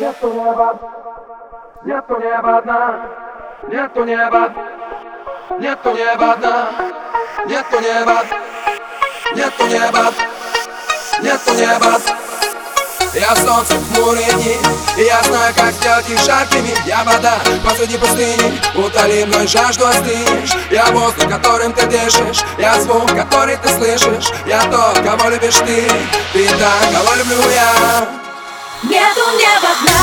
Нету неба, нету неба дна, нету неба, нету неба дна, нету неба, нету неба, нету неба. Я солнце в хмурые дни И я знаю, как сделать их жаркими. Я вода посреди пустыни. Утоли мной жажду, остынешь. Я воздух, которым ты дышишь. Я звук, который ты слышишь. Я тот, кого любишь ты. Ты та, кого люблю я Нету неба дна.